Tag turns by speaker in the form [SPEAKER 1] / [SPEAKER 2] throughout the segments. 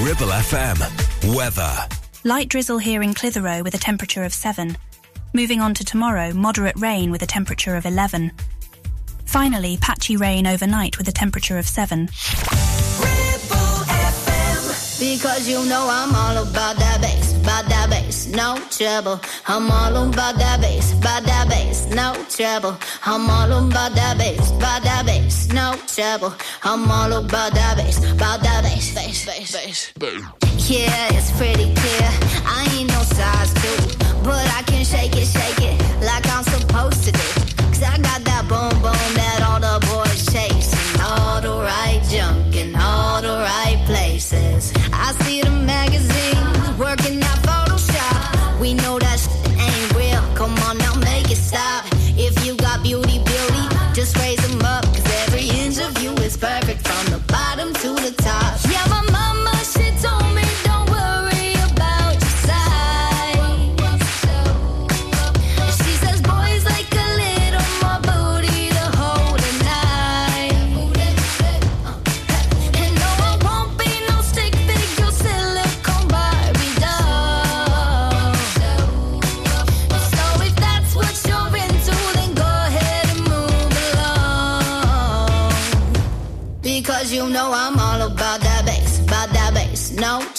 [SPEAKER 1] Ribble FM. Weather.
[SPEAKER 2] Light drizzle here in Clitheroe with a temperature of 7. Moving on to tomorrow, moderate rain with a temperature of 11. Finally, patchy rain overnight with a temperature of 7.
[SPEAKER 3] Because you know I'm all about that bass, about that bass, no trouble. I'm all about that bass, about that bass, no trouble. I'm all about that bass, about that bass, no trouble. I'm all about that bass, about that bass, bass, bass, bass. Yeah, it's pretty clear. I ain't no size two, but I can shake it, shake it like I'm supposed to do. Cause I got perfect from the bottom to the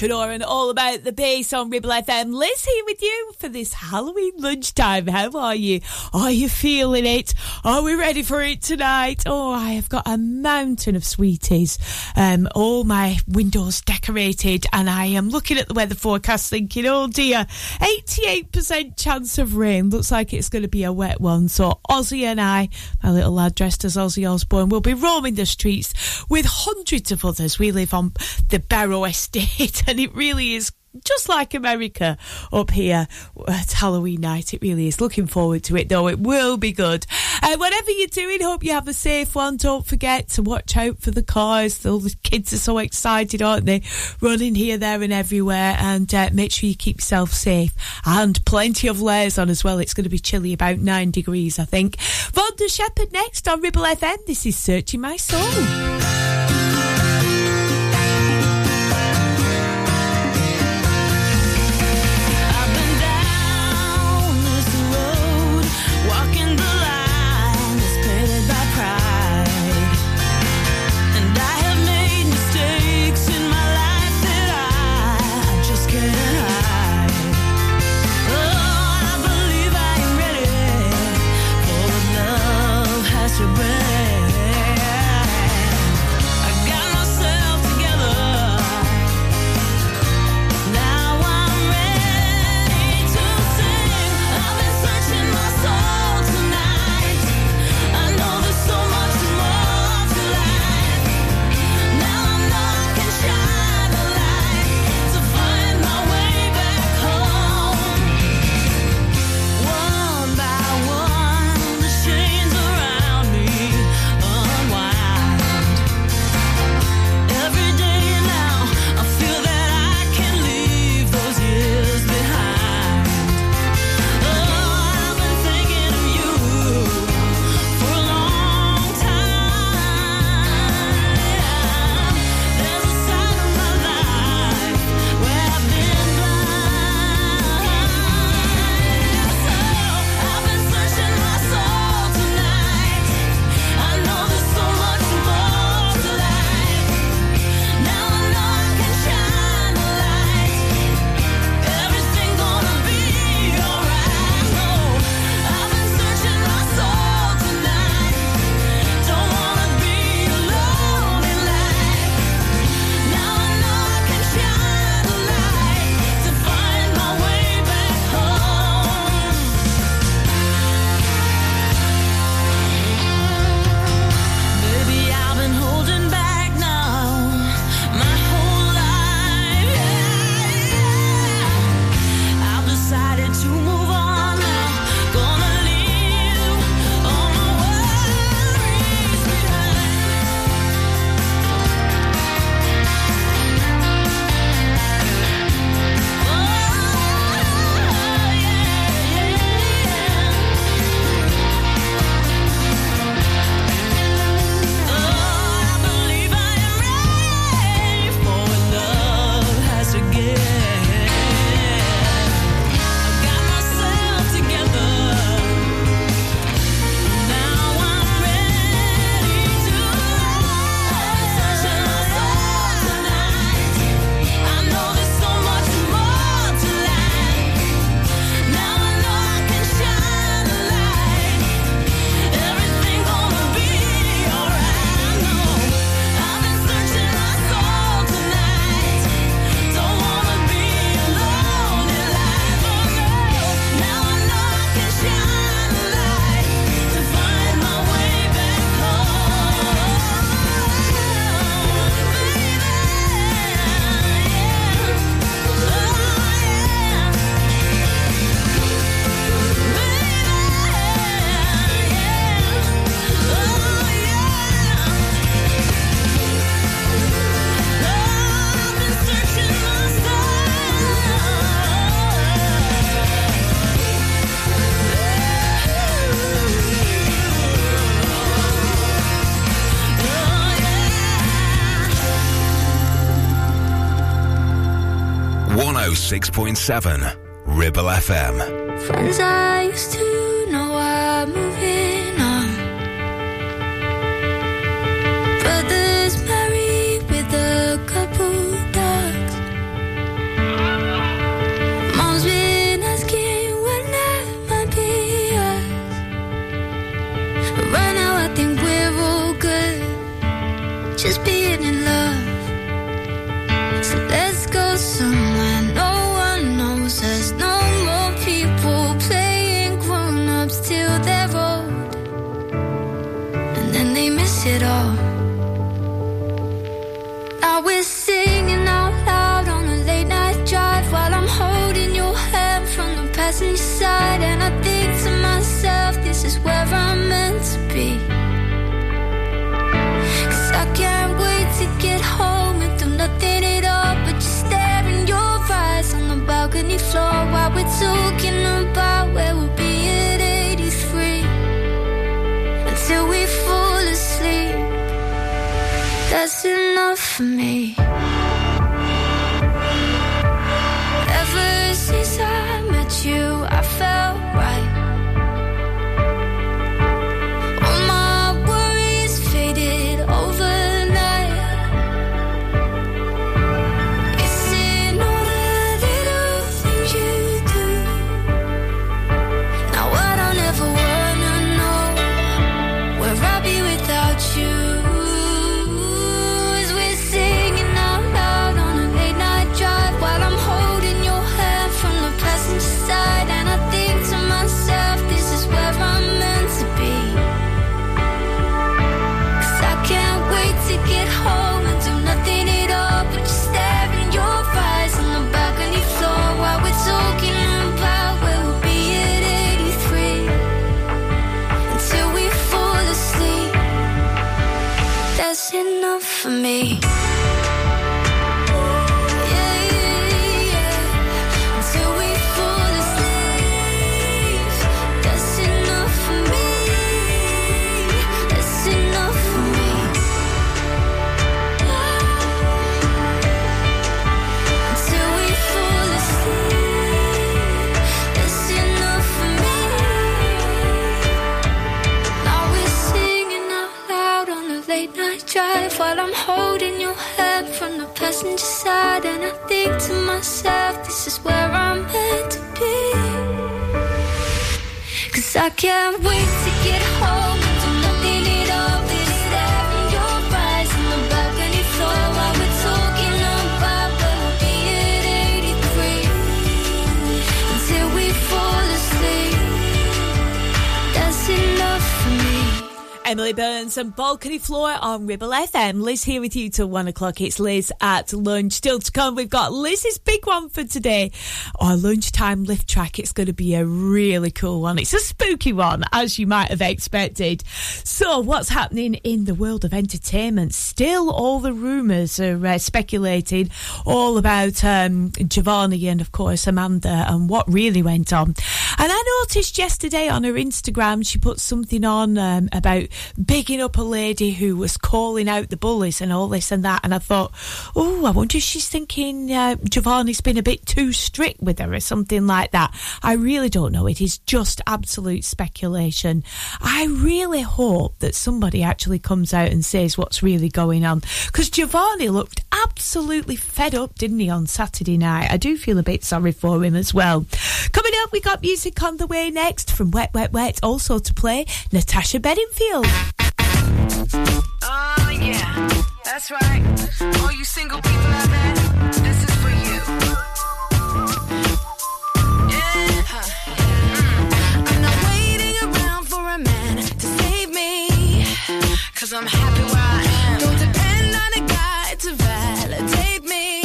[SPEAKER 3] Trainor and all about
[SPEAKER 4] the bass on Ribble FM. Liz here with you for this Halloween lunchtime. How are you? Are you feeling it? Are we ready for it tonight? Oh, I have got a mountain of sweeties. Um, all my windows decorated, and I am looking at the weather forecast thinking, oh dear, 88% chance of rain. Looks like it's going to be a wet one. So Ozzy and I, my little lad dressed as Ozzy Osbourne, will be roaming the streets with hundreds of others. We live on the Barrow Estate, and it really is just like America up here at Halloween night. It really is. Looking forward to it, though. It will be good. Uh, whatever you're doing, hope you have a safe one. Don't forget to watch out for the cars. All the kids are so excited, aren't they? Running here, there, and everywhere. And uh, make sure you keep yourself safe. And plenty of layers on as well. It's going to be chilly, about nine degrees, I think. Vonda Shepard next on Ribble FM. This is Searching My Soul.
[SPEAKER 5] 106.7 Ribble FM.
[SPEAKER 6] Friends I used to And Balcony Floor on
[SPEAKER 4] Ribble FM. Liz here with you till one o'clock. It's Liz at lunch. Still to come, we've got Liz's big one for today. Our lunchtime lift track. It's going to be a really cool one. It's a spooky one, as you might have expected. So, what's happening in the world of entertainment? Still, all the rumours are uh, speculating all about um, Giovanni and, of course, Amanda and what really went on. And I noticed yesterday on her Instagram, she put something on um, about bigging up a lady who was calling out the bullies and all this and that. And I thought, oh, I wonder if she's thinking uh, Giovanni's been a bit too strict with her or something like that. I really don't know. It is just absolute speculation. I really hope that somebody actually comes out and says what's really going on. Because Giovanni looked absolutely fed up, didn't he, on Saturday night? I do feel a bit sorry for him as well. Coming up, we got music on the way next from Wet Wet Wet. Also to play, Natasha Bedingfield.
[SPEAKER 7] Oh, yeah, that's right. All you single people out there, this is for you. Mm. I'm not waiting around for a man to save me. Cause I'm happy where I am. Don't depend on a guy to validate me.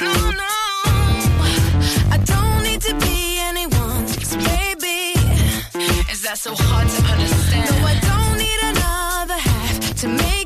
[SPEAKER 7] No, no. I don't need to be anyone's baby. Is that so hard to to me.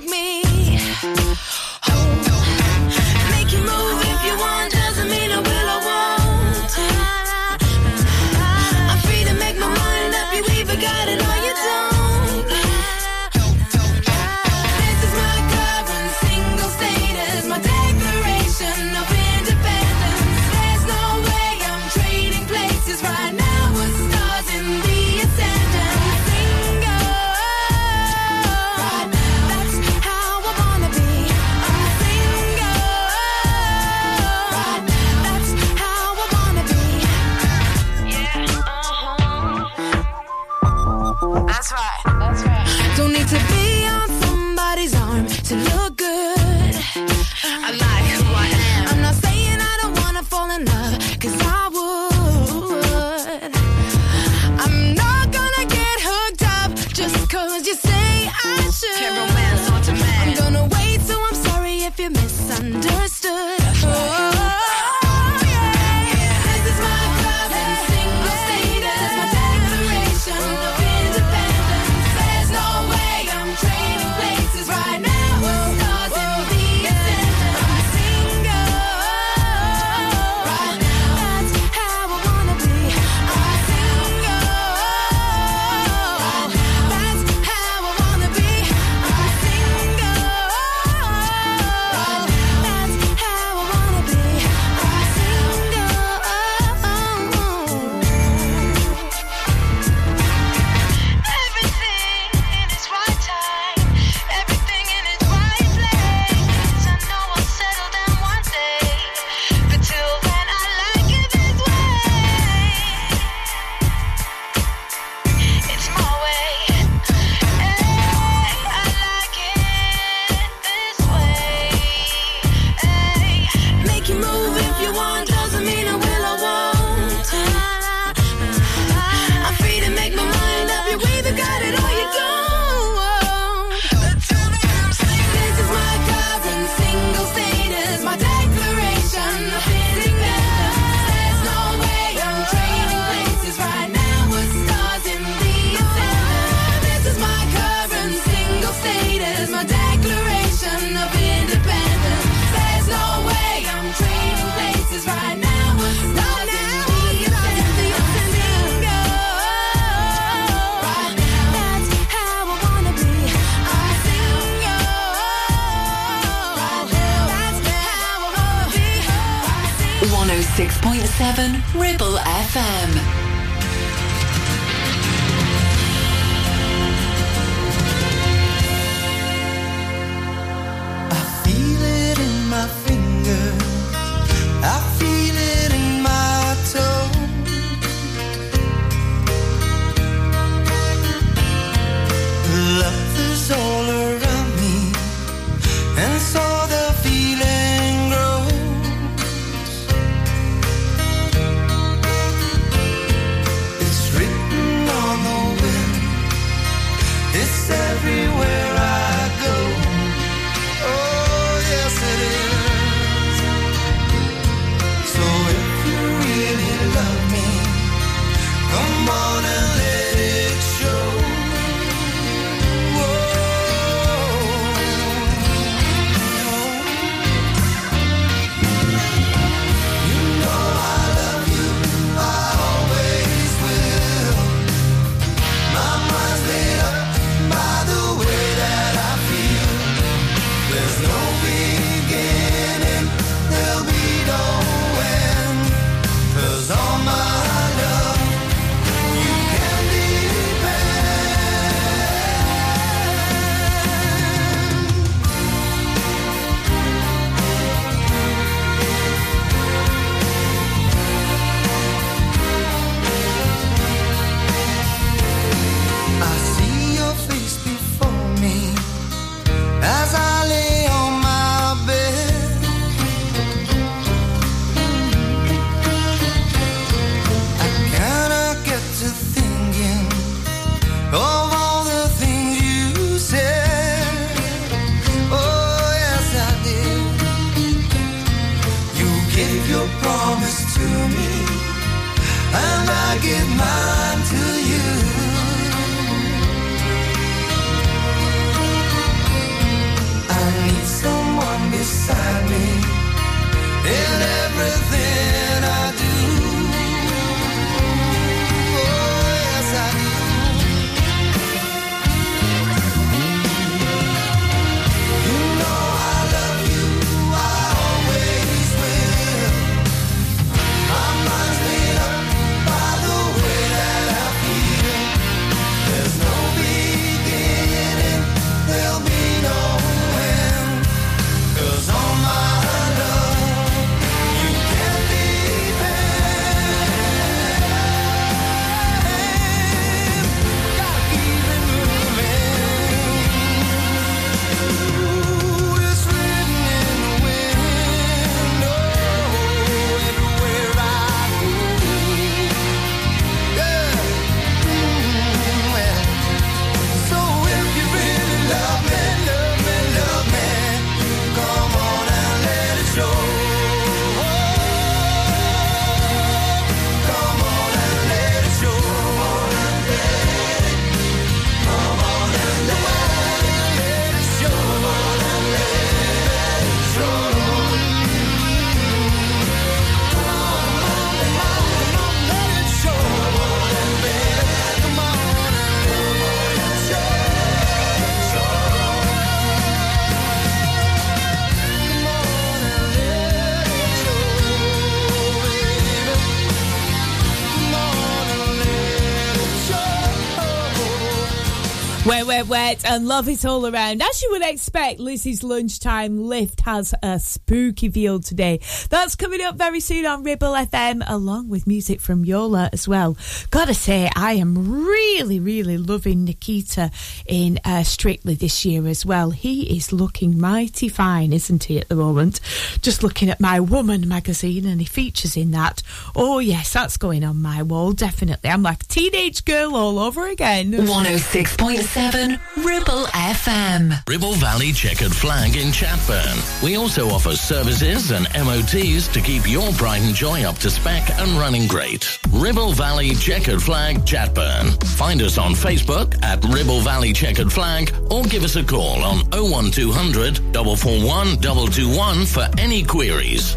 [SPEAKER 4] Wet, and love it all around. As you would expect, Lizzie's lunchtime lift has a spooky feel today. That's coming up very soon on Ribble FM, along with music from Yola as well. Gotta say, I am really, really loving Nikita in uh, Strictly this year as well. He is looking mighty fine, isn't he, at the moment? Just looking at my Woman magazine, and he features in that. Oh, yes, that's going on my wall, definitely. I'm like a teenage girl all over again.
[SPEAKER 8] 106.7 Ribble FM.
[SPEAKER 9] Ribble Valley Checkered Flag in Chatburn. We also offer services and MOTs to keep your pride and joy up to spec and running great. Ribble Valley Checkered Flag Chatburn. Find us on Facebook at Ribble Valley Checkered Flag or give us a call on 01200 441 221 for any queries.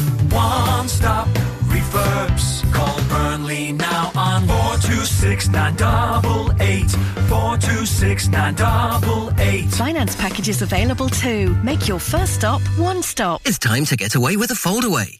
[SPEAKER 10] 426 988, 426 988.
[SPEAKER 11] Finance packages available too. Make your first stop one stop.
[SPEAKER 12] It's time to get away with a foldaway.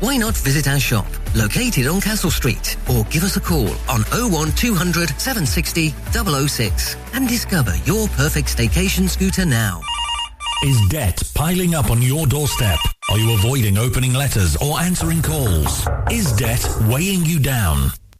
[SPEAKER 12] Why not visit our shop, located on Castle Street, or give us a call on 01200 760 006 and discover your perfect staycation scooter now.
[SPEAKER 13] Is debt piling up on your doorstep? Are you avoiding opening letters or answering calls? Is debt weighing you down?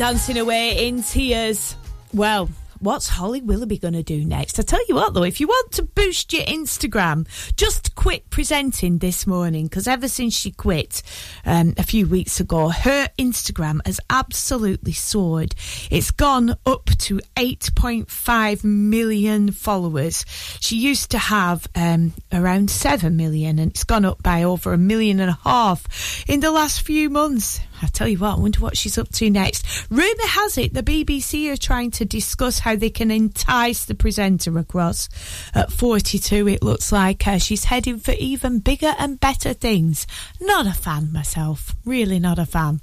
[SPEAKER 14] dancing away in tears. Well, what's Holly Willoughby going to do next? I tell you what, though, if you want to boost your Instagram, just quit presenting this morning because ever since she quit um, a few weeks ago, her Instagram has absolutely soared. It's gone up to 8.5 million followers. She used to have um, around 7 million, and it's gone up by over a million and a half in the last few months. I tell you what, I wonder what she's up to next. Rumour has it the BBC are trying to discuss how they can entice the presenter across. At 42, it looks like uh, she's heading for even bigger and better things. Not a fan myself, really not a fan.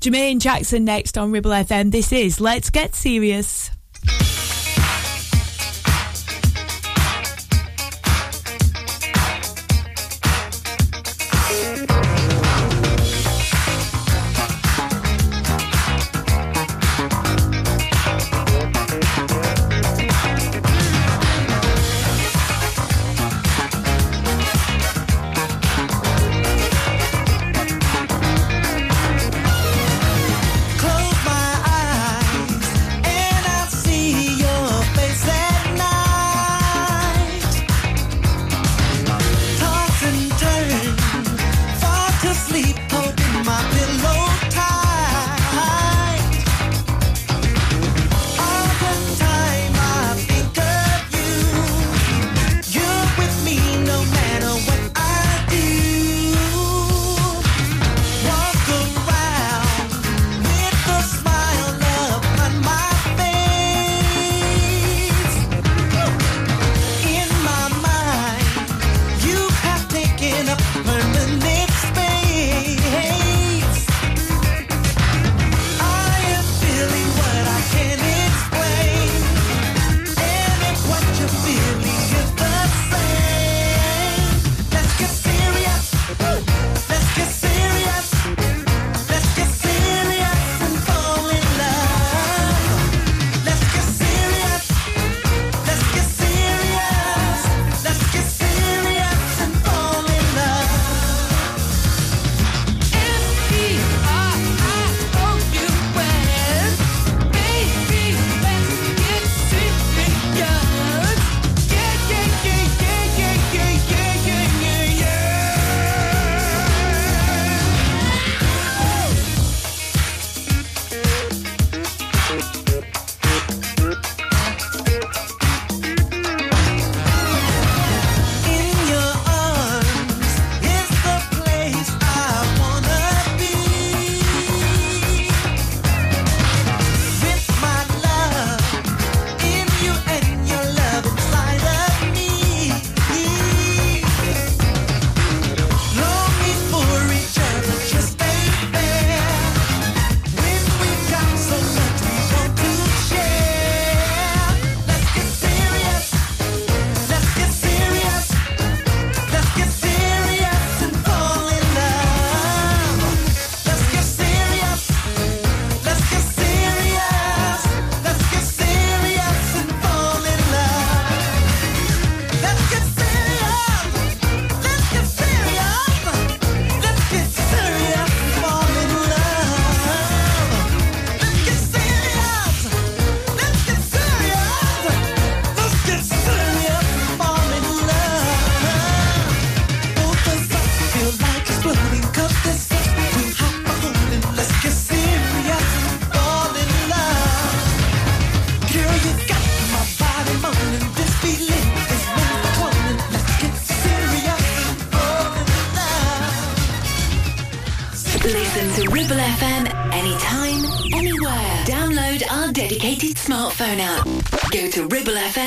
[SPEAKER 14] Jermaine Jackson next on Ribble FM. This is Let's Get Serious.
[SPEAKER 11] to
[SPEAKER 8] Ribble FM.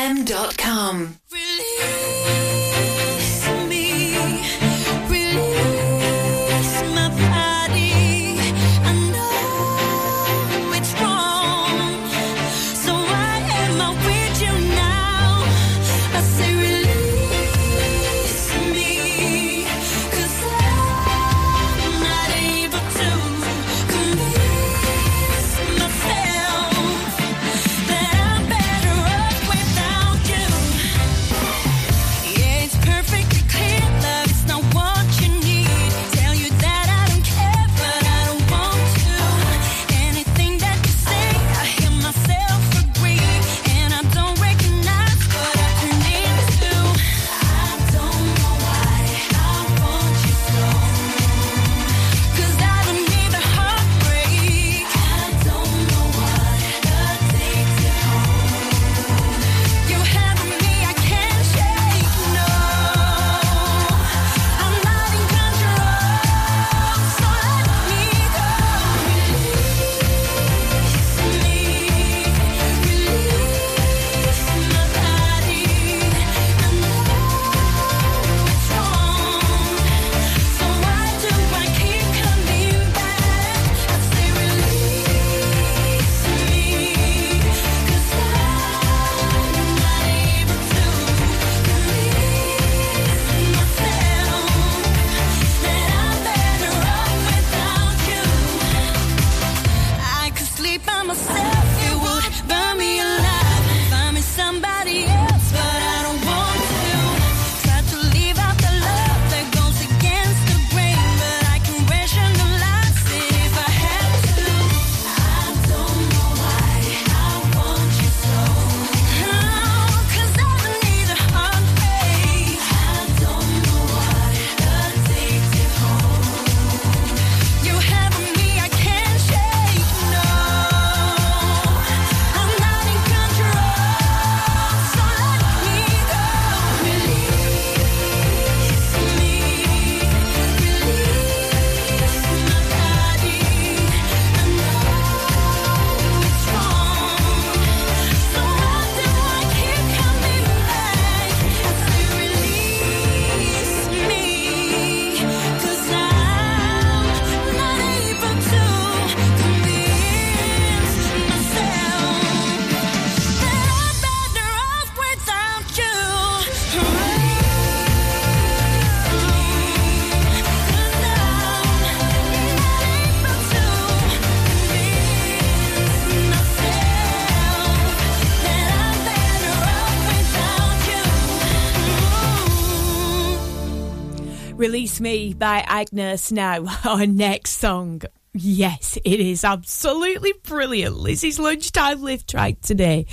[SPEAKER 15] Me
[SPEAKER 4] by Agnes now, our next song. Yes, it is absolutely brilliant. Lizzie's lunchtime lift track today.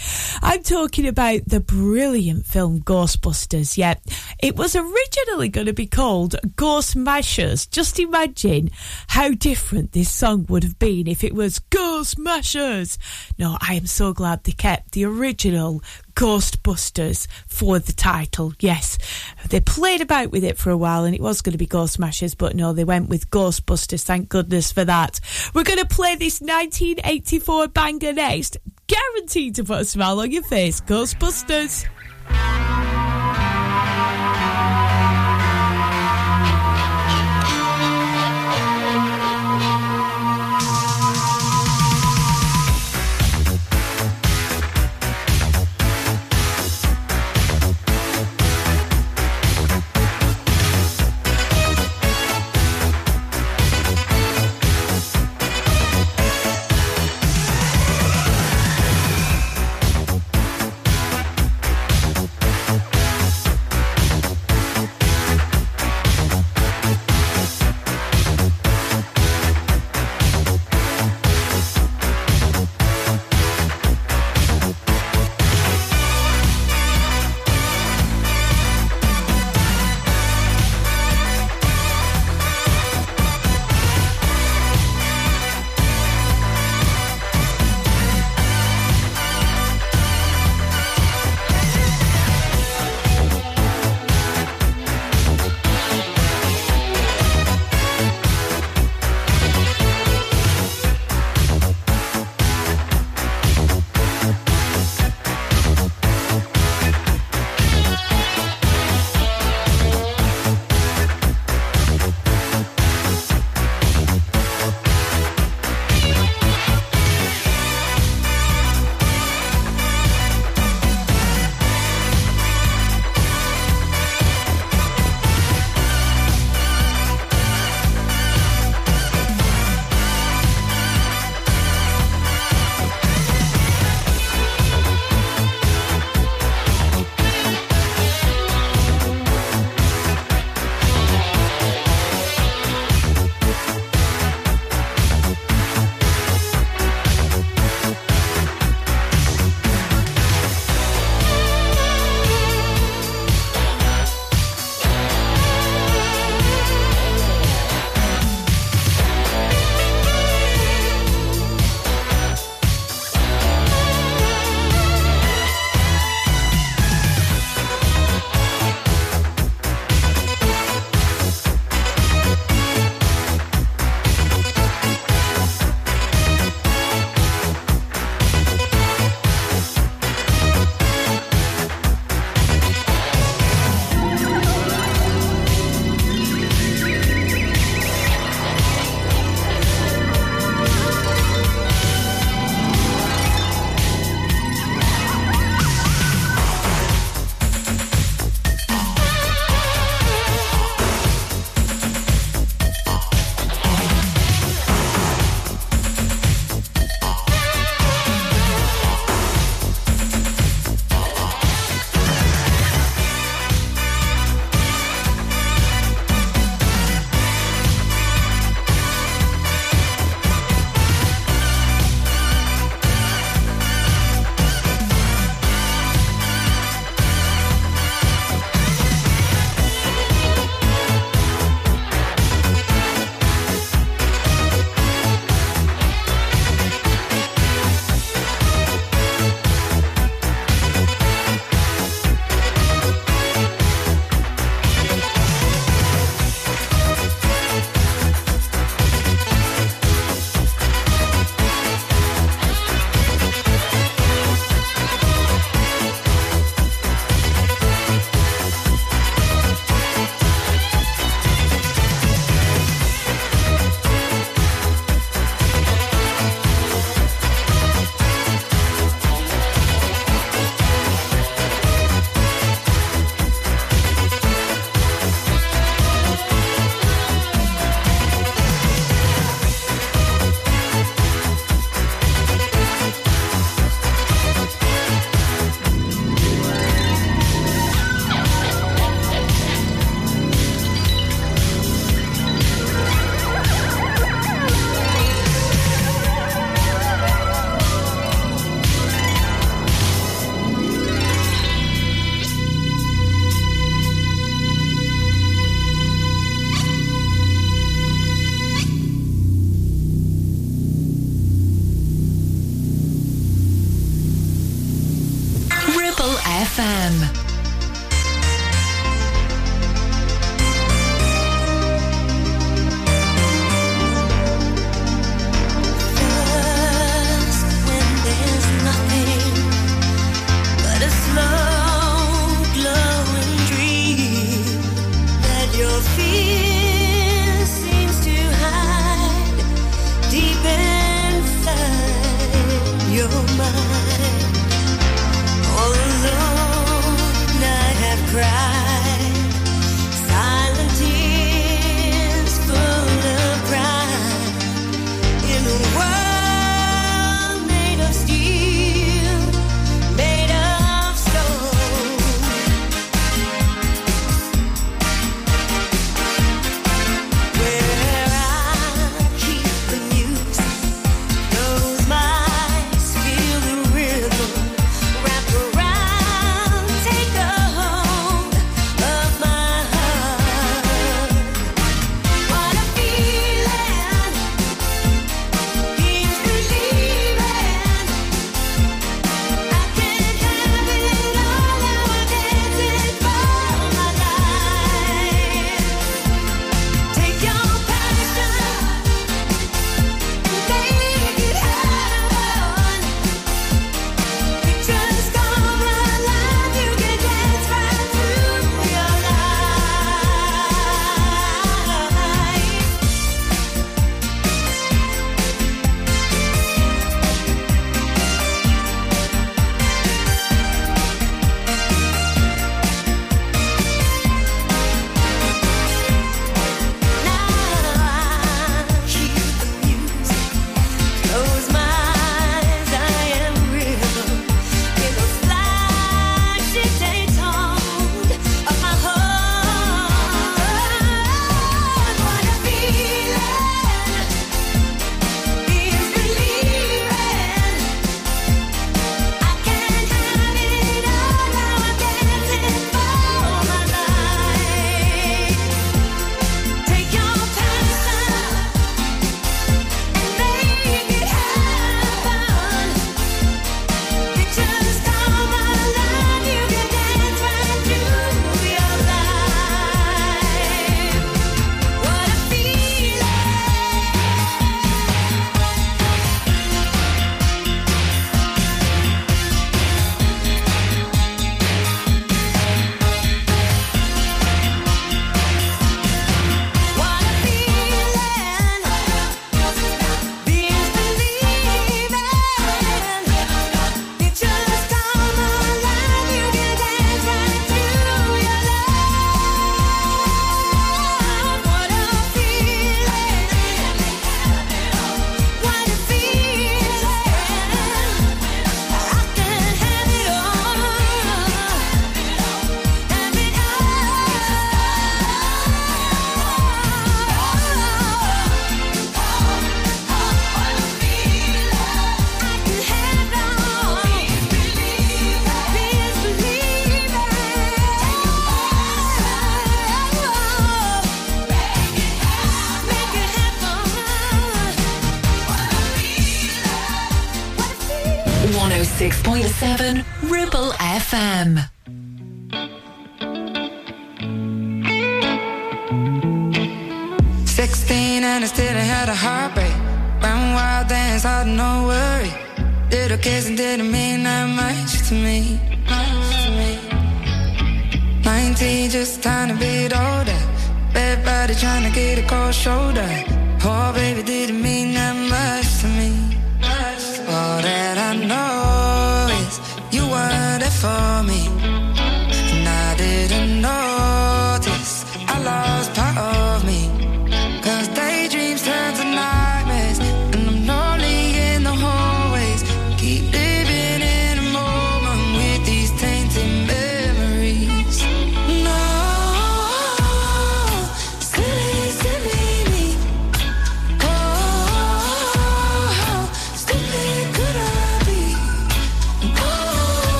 [SPEAKER 4] I'm talking about the brilliant film Ghostbusters. Yeah, it was originally going to be called Ghost Mashers. Just imagine how different this song would have been if it was Ghost Mashers. No, I am so glad they kept the original Ghostbusters for the title. Yes, they played about with it for a while and it was going to be Ghost Smashers, but no, they went with Ghostbusters. Thank goodness for that. We're going to play this 1984 banger next, guaranteed to put a smile on your face. Ghostbusters.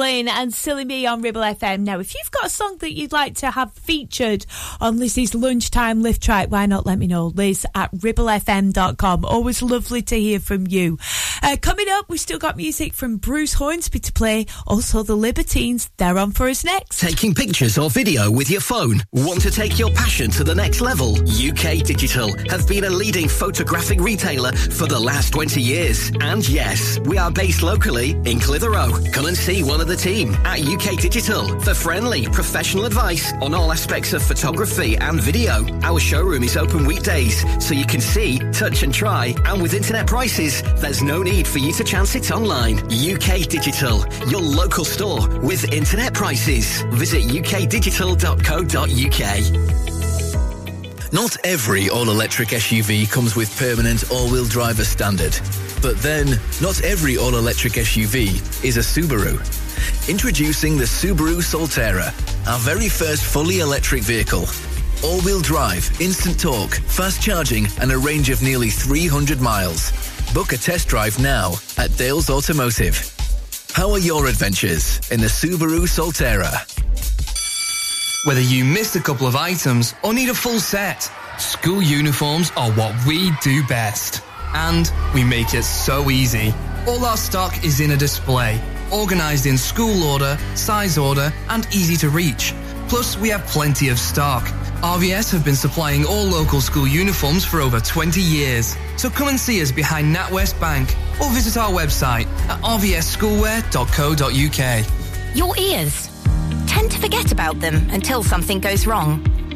[SPEAKER 16] And Silly Me
[SPEAKER 4] on Ribble FM. Now, if you've got a song that you'd like to have featured on Lizzie's lunchtime lift track, why not let me know? Liz at ribblefm.com. Always lovely to hear from you. Uh, coming up, we've still got music from Bruce Hornsby to play. Also, the Libertines. They're on for us next.
[SPEAKER 17] Taking pictures or video with your phone? Want to take your passion to the next level? UK Digital have been a leading photographic retailer for the last 20 years. And yes, we are based locally in Clitheroe. Come and see one of the team at UK Digital for friendly, professional advice on all aspects of photography and video. Our showroom is open weekdays, so you can see, touch and try. And with internet prices, there's no need for you to chance it online. UK Digital, your local store with internet prices. Visit ukdigital.co.uk.
[SPEAKER 1] Not every all-electric SUV comes with permanent all-wheel drive as standard. But then, not every all-electric SUV is a Subaru. Introducing the Subaru Solterra, our very first fully electric vehicle. All-wheel drive, instant torque, fast charging and a range of nearly 300 miles. Book a test drive now at Dales Automotive. How are your adventures in the Subaru Solterra?
[SPEAKER 18] Whether you missed a couple of items or need a full set, school uniforms are what we do best. And we make it so easy. All our stock is in a display, organized in school order, size order, and easy to reach. Plus, we have plenty of stock. RVS have been supplying all local school uniforms for over 20 years. So come and see us behind NatWest Bank or visit our website at rvsschoolwear.co.uk.
[SPEAKER 19] Your ears. Tend to forget about them until something goes wrong.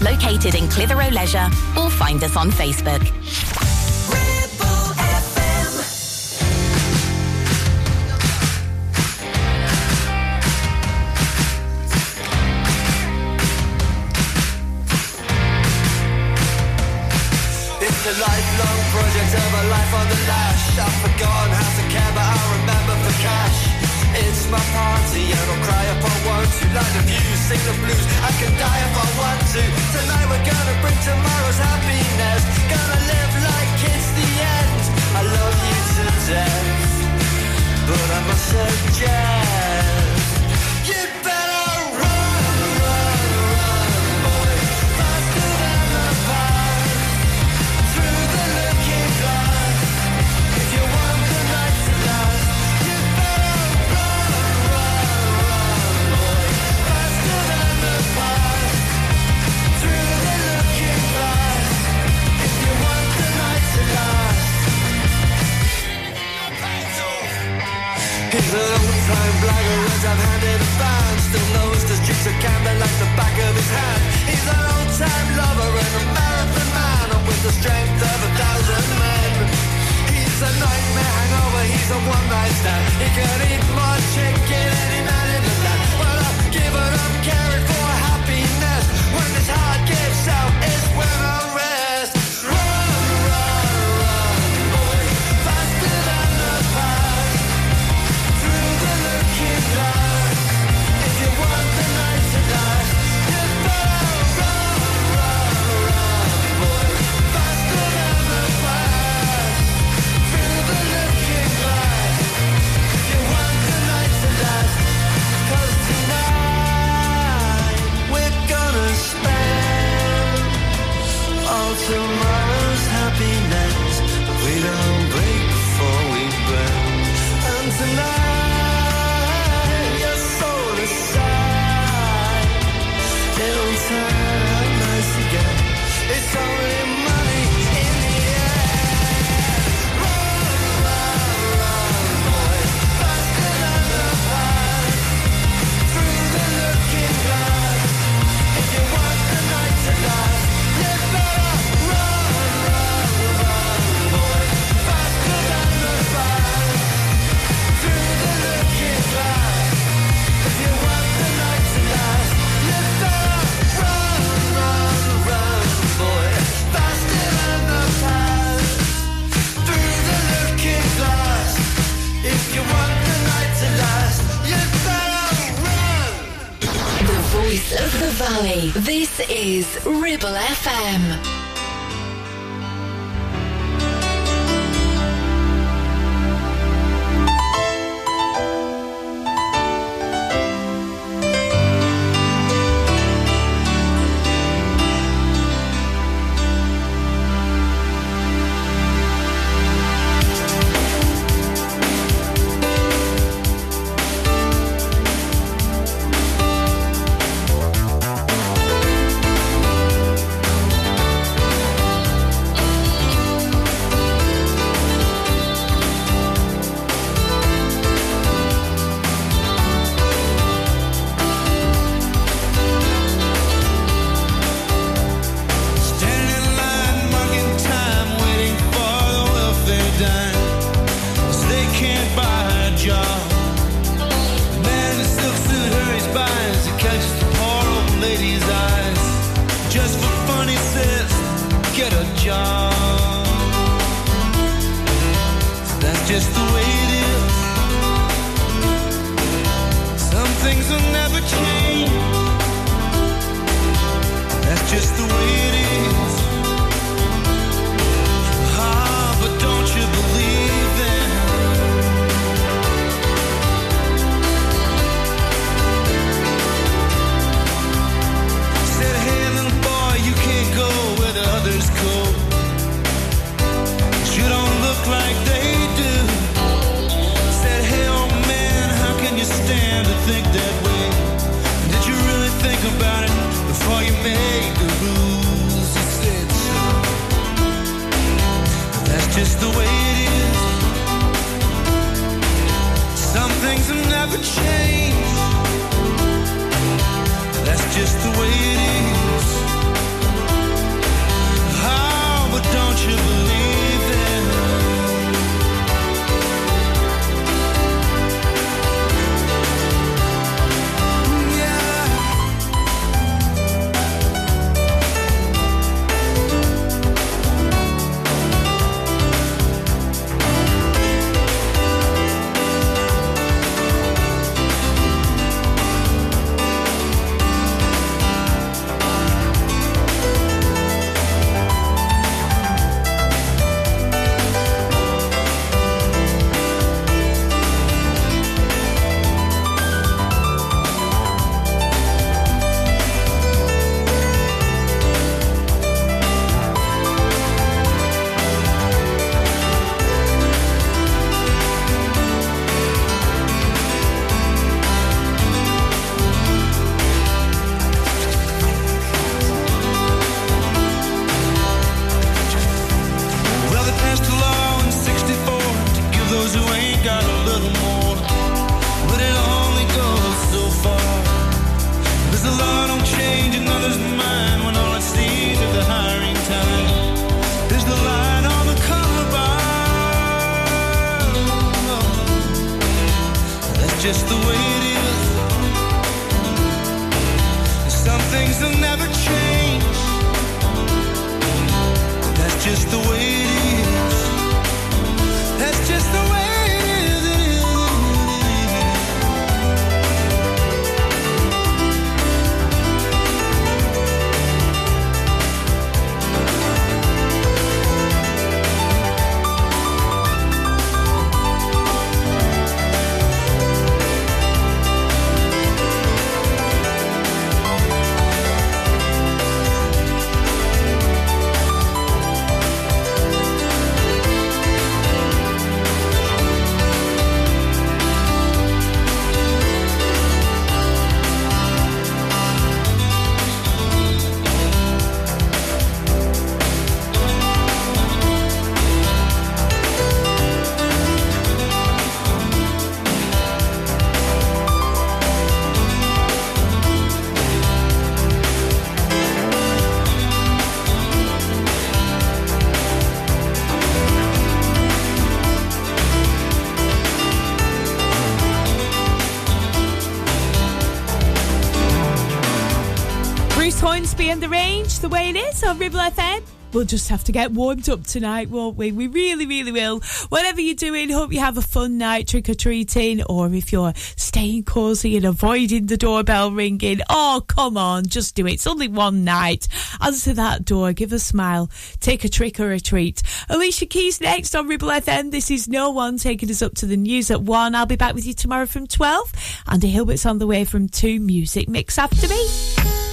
[SPEAKER 19] Located in Clitheroe Leisure or find us on Facebook.
[SPEAKER 20] It's a lifelong project of a life on the lash. I've forgotten how to care, but I remember for cash. It's my party and I'll cry if I want to. Like the views, sing the blues. I can die if I want to. Tonight we're gonna bring tomorrow's happiness. Gonna live like it's the end. I love you to death, but I must old-time blagger as I've handed a fan. Still knows the streets of Camden like the back of his hand. He's an old-time lover and a marathon man. And with the strength of a thousand men He's a nightmare hangover, he's a one-night stand. He can eat more chicken any man in the land. Well, I've given up caring
[SPEAKER 8] voice of the valley. This is Ribble FM.
[SPEAKER 20] Some things
[SPEAKER 14] have never changed. That's just the way it is. Oh, but don't you believe
[SPEAKER 4] Ribble FM. We'll just have to get warmed up tonight, won't we? We really, really will. Whatever you're doing, hope you have a fun night trick or treating, or if you're staying cosy and avoiding the doorbell ringing, oh, come on, just do it. It's only one night. Answer that door, give a smile, take a trick or a treat. Alicia Keys next on Ribble FM. This is No One taking us up to the news at 1. I'll be back with you tomorrow from 12. Andy Hilbert's on the way from 2 Music Mix after me.